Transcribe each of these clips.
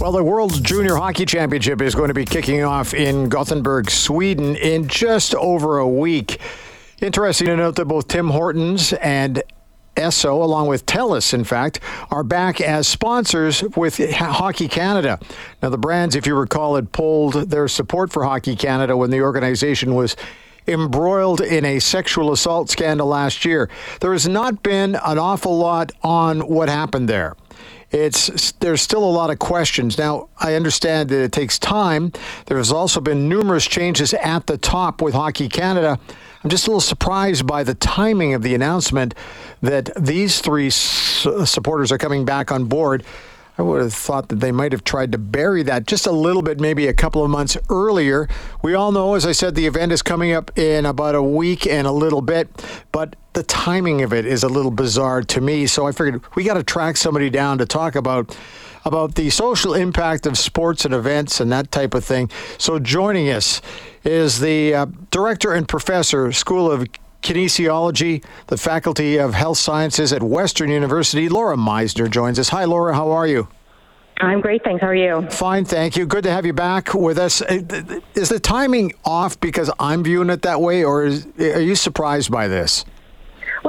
Well, the World Junior Hockey Championship is going to be kicking off in Gothenburg, Sweden in just over a week. Interesting to note that both Tim Hortons and Esso, along with TELUS, in fact, are back as sponsors with Hockey Canada. Now, the brands, if you recall, had pulled their support for Hockey Canada when the organization was embroiled in a sexual assault scandal last year. There has not been an awful lot on what happened there it's there's still a lot of questions. Now, I understand that it takes time. There has also been numerous changes at the top with Hockey Canada. I'm just a little surprised by the timing of the announcement that these three supporters are coming back on board. I would have thought that they might have tried to bury that just a little bit, maybe a couple of months earlier. We all know, as I said, the event is coming up in about a week and a little bit, but the timing of it is a little bizarre to me. So I figured we got to track somebody down to talk about about the social impact of sports and events and that type of thing. So joining us is the uh, director and professor, School of Kinesiology, the Faculty of Health Sciences at Western University. Laura Misener joins us. Hi, Laura. How are you? I'm great, thanks. How are you? Fine, thank you. Good to have you back with us. Uh, is the timing off because I'm viewing it that way, or is, are you surprised by this?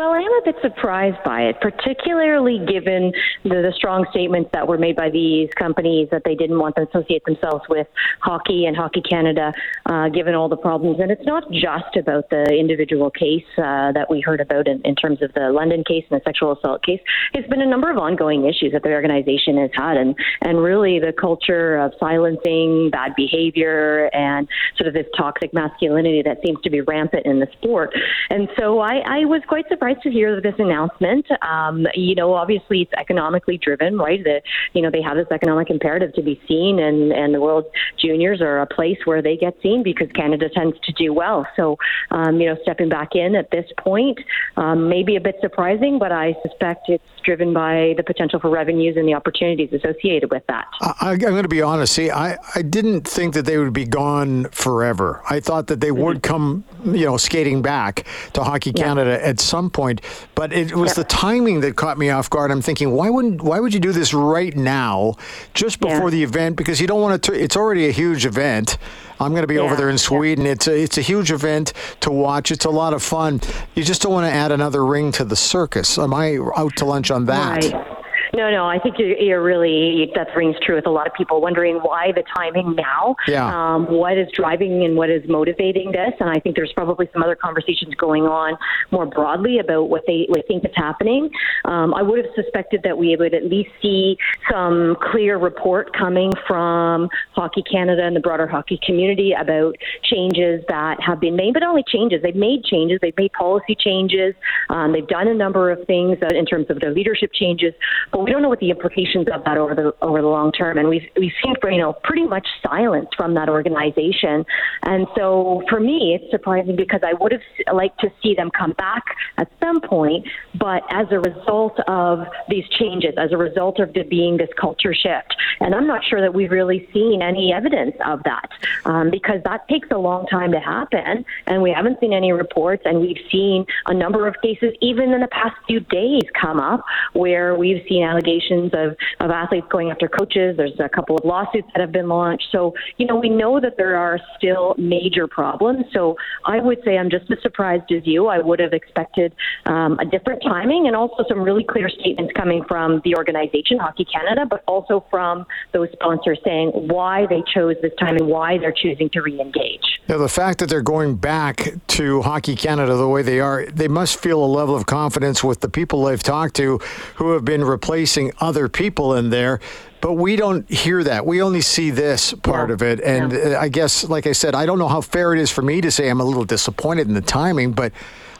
Well, I am a bit surprised by it, particularly given the, the, strong statements that were made by these companies that they didn't want to associate themselves with hockey and Hockey Canada, uh, given all the problems. And it's not just about the individual case uh, that we heard about in, in, terms of the London case and the sexual assault case. It's been a number of ongoing issues that the organization has had, and and really the culture of silencing, bad behavior, and sort of this toxic masculinity that seems to be rampant in the sport. And so I, I was quite surprised surprised to hear this announcement. Um, you know, obviously it's economically driven, right? That you know they have this economic imperative to be seen, and and the World Juniors are a place where they get seen because Canada tends to do well. So, um, you know, stepping back in at this point um, may be a bit surprising, but I suspect it's driven by the potential for revenues and the opportunities associated with that. I, am going to be honest. See, I, I didn't think that they would be gone forever. I thought that they mm-hmm. would come, you know, skating back to Hockey Canada yeah. at some point. But it was the timing that caught me off guard. I'm thinking, why wouldn't why would you do this right now, just before yeah. the event? Because you don't want to. It's already a huge event. I'm going to be yeah. over there in Sweden. It's a, it's a huge event to watch. It's a lot of fun. You just don't want to add another ring to the circus. Am I out to lunch on that? Right. No, no, I think you're, you're really that rings true with a lot of people wondering why the timing now. Yeah. Um, what is driving and what is motivating this? And I think there's probably some other conversations going on more broadly about what they what think is happening. Um, I would have suspected that we would at least see some clear report coming from Hockey Canada and the broader hockey community about changes that have been made, but only changes. They've made changes. They've made policy changes. Um, they've done a number of things in terms of their leadership changes. But we don't know what the implications of that over the over the long term. And we've we've seen you know pretty much silence from that organization. And so for me, it's surprising because I would have liked to see them come back at some point. But as a result of these changes, as a result of there being this culture shift, and I'm not sure that we've really seen any evidence of that um, because that takes a long time to happen, and we haven't seen any reports. And we've seen a number of cases, even in the past few days, come up where we've seen allegations of, of athletes going after coaches. There's a couple of lawsuits that have been launched. So, you know, we know that there are still major problems. So I would say I'm just as surprised as you. I would have expected um, a different timing and also some really clear statements coming from the organization, Hockey Canada, but also from those sponsors saying why they chose this time and why they're choosing to re engage. Now, the fact that they're going back to Hockey Canada the way they are, they must feel a level of confidence with the people they've talked to who have been replaced placing other people in there but we don't hear that. We only see this part yeah. of it. And yeah. Uh, I guess, like I said, I don't know how fair it is for me to say I'm a little disappointed in the timing, but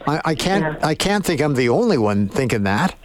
I, I can't. Yeah. I can't think I'm the only one thinking that.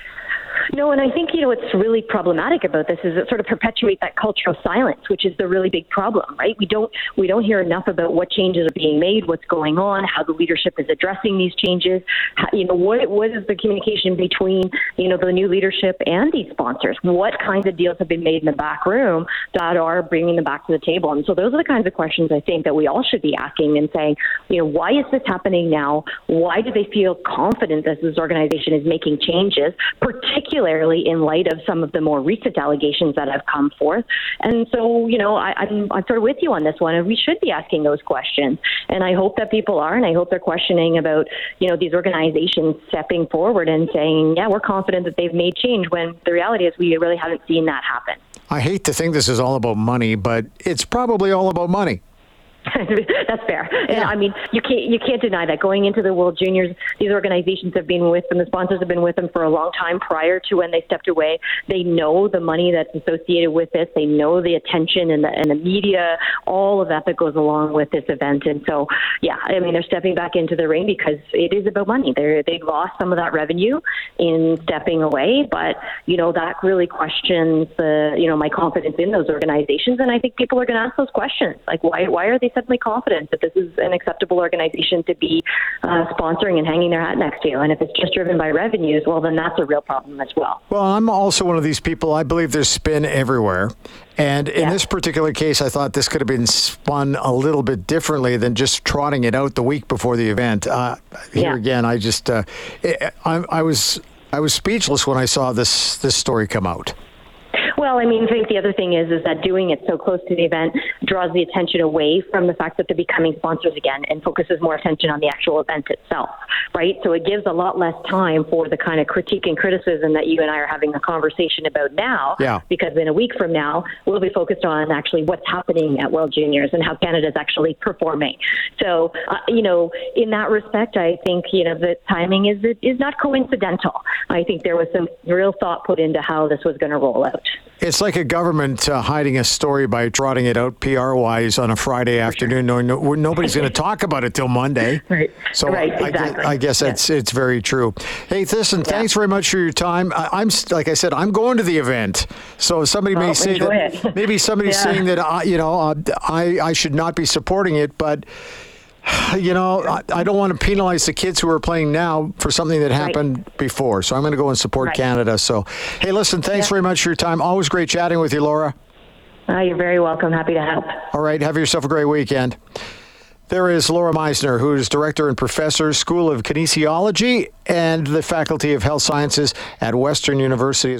No, and I think you know what's really problematic about this is it sort of perpetuates that culture of silence, which is the really big problem, right? We don't we don't hear enough about what changes are being made, what's going on, how the leadership is addressing these changes. How, you know, what what is the communication between you know the new leadership and these sponsors? What kinds of deals have been made in the back room that are bringing them back to the table? And so those are the kinds of questions I think that we all should be asking and saying, you know, why is this happening now? Why do they feel confident that this organization is making changes, particularly particularly in light of some of the more recent allegations that have come forth. And so, you know, I, I'm sort of with you on this one, and we should be asking those questions. And I hope that people are, and I hope they're questioning about, you know, these organizations stepping forward and saying, yeah, we're confident that they've made change when the reality is we really haven't seen that happen. I hate to think this is all about money, but it's probably all about money. That's fair. And I mean, you can't you can't deny that going into the World Juniors, these organizations have been with them. The sponsors have been with them for a long time prior to when they stepped away. They know the money that's associated with this. They know the attention and the and the media, all of that that goes along with this event. And so, yeah, I mean, they're stepping back into the ring because it is about money. They they lost some of that revenue in stepping away, but you know that really questions the you know my confidence in those organizations. And I think people are going to ask those questions, like why why are they suddenly confident that this is an acceptable organization to be uh, sponsoring and hanging their hat next to. And if it's just driven by revenues, well, then that's a real problem as well. Well, I'm also one of these people. I believe there's spin everywhere. And in yeah. this particular case, I thought this could have been spun a little bit differently than just trotting it out the week before the event. Uh, here yeah. again, I just uh, I, I was I was speechless when I saw this this story come out. Well, I mean, I think the other thing is is that doing it so close to the event draws the attention away from the fact that they're becoming sponsors again and focuses more attention on the actual event itself, right? So it gives a lot less time for the kind of critique and criticism that you and I are having a conversation about now. Yeah. Because in a week from now, we'll be focused on actually what's happening at World Juniors and how Canada's actually performing. So, uh, you know, in that respect, I think you know the timing is is not coincidental. I think there was some real thought put into how this was going to roll out. It's like a government uh, hiding a story by trotting it out PR wise on a Friday afternoon, knowing no, nobody's going to talk about it till Monday. Right. So right, I, exactly. I, guess that's it's very true. Hey, listen, yeah. thanks very much for your time. I, am like I said, I'm going to the event, so somebody well, may say that it. maybe somebody's yeah. saying that I, you know uh, I I should not be supporting it, but you know, I, I, don't want to penalize the kids who are playing now for something that happened right. before. So I'm going to go and support right. Canada. So, hey, listen, thanks yeah. very much for your time. Always great chatting with you, Laura. Uh, you're very welcome. Happy to help. All right. Have yourself a great weekend. There is Laura Misener, who is director and professor, School of Kinesiology, and the Faculty of Health Sciences at Western University.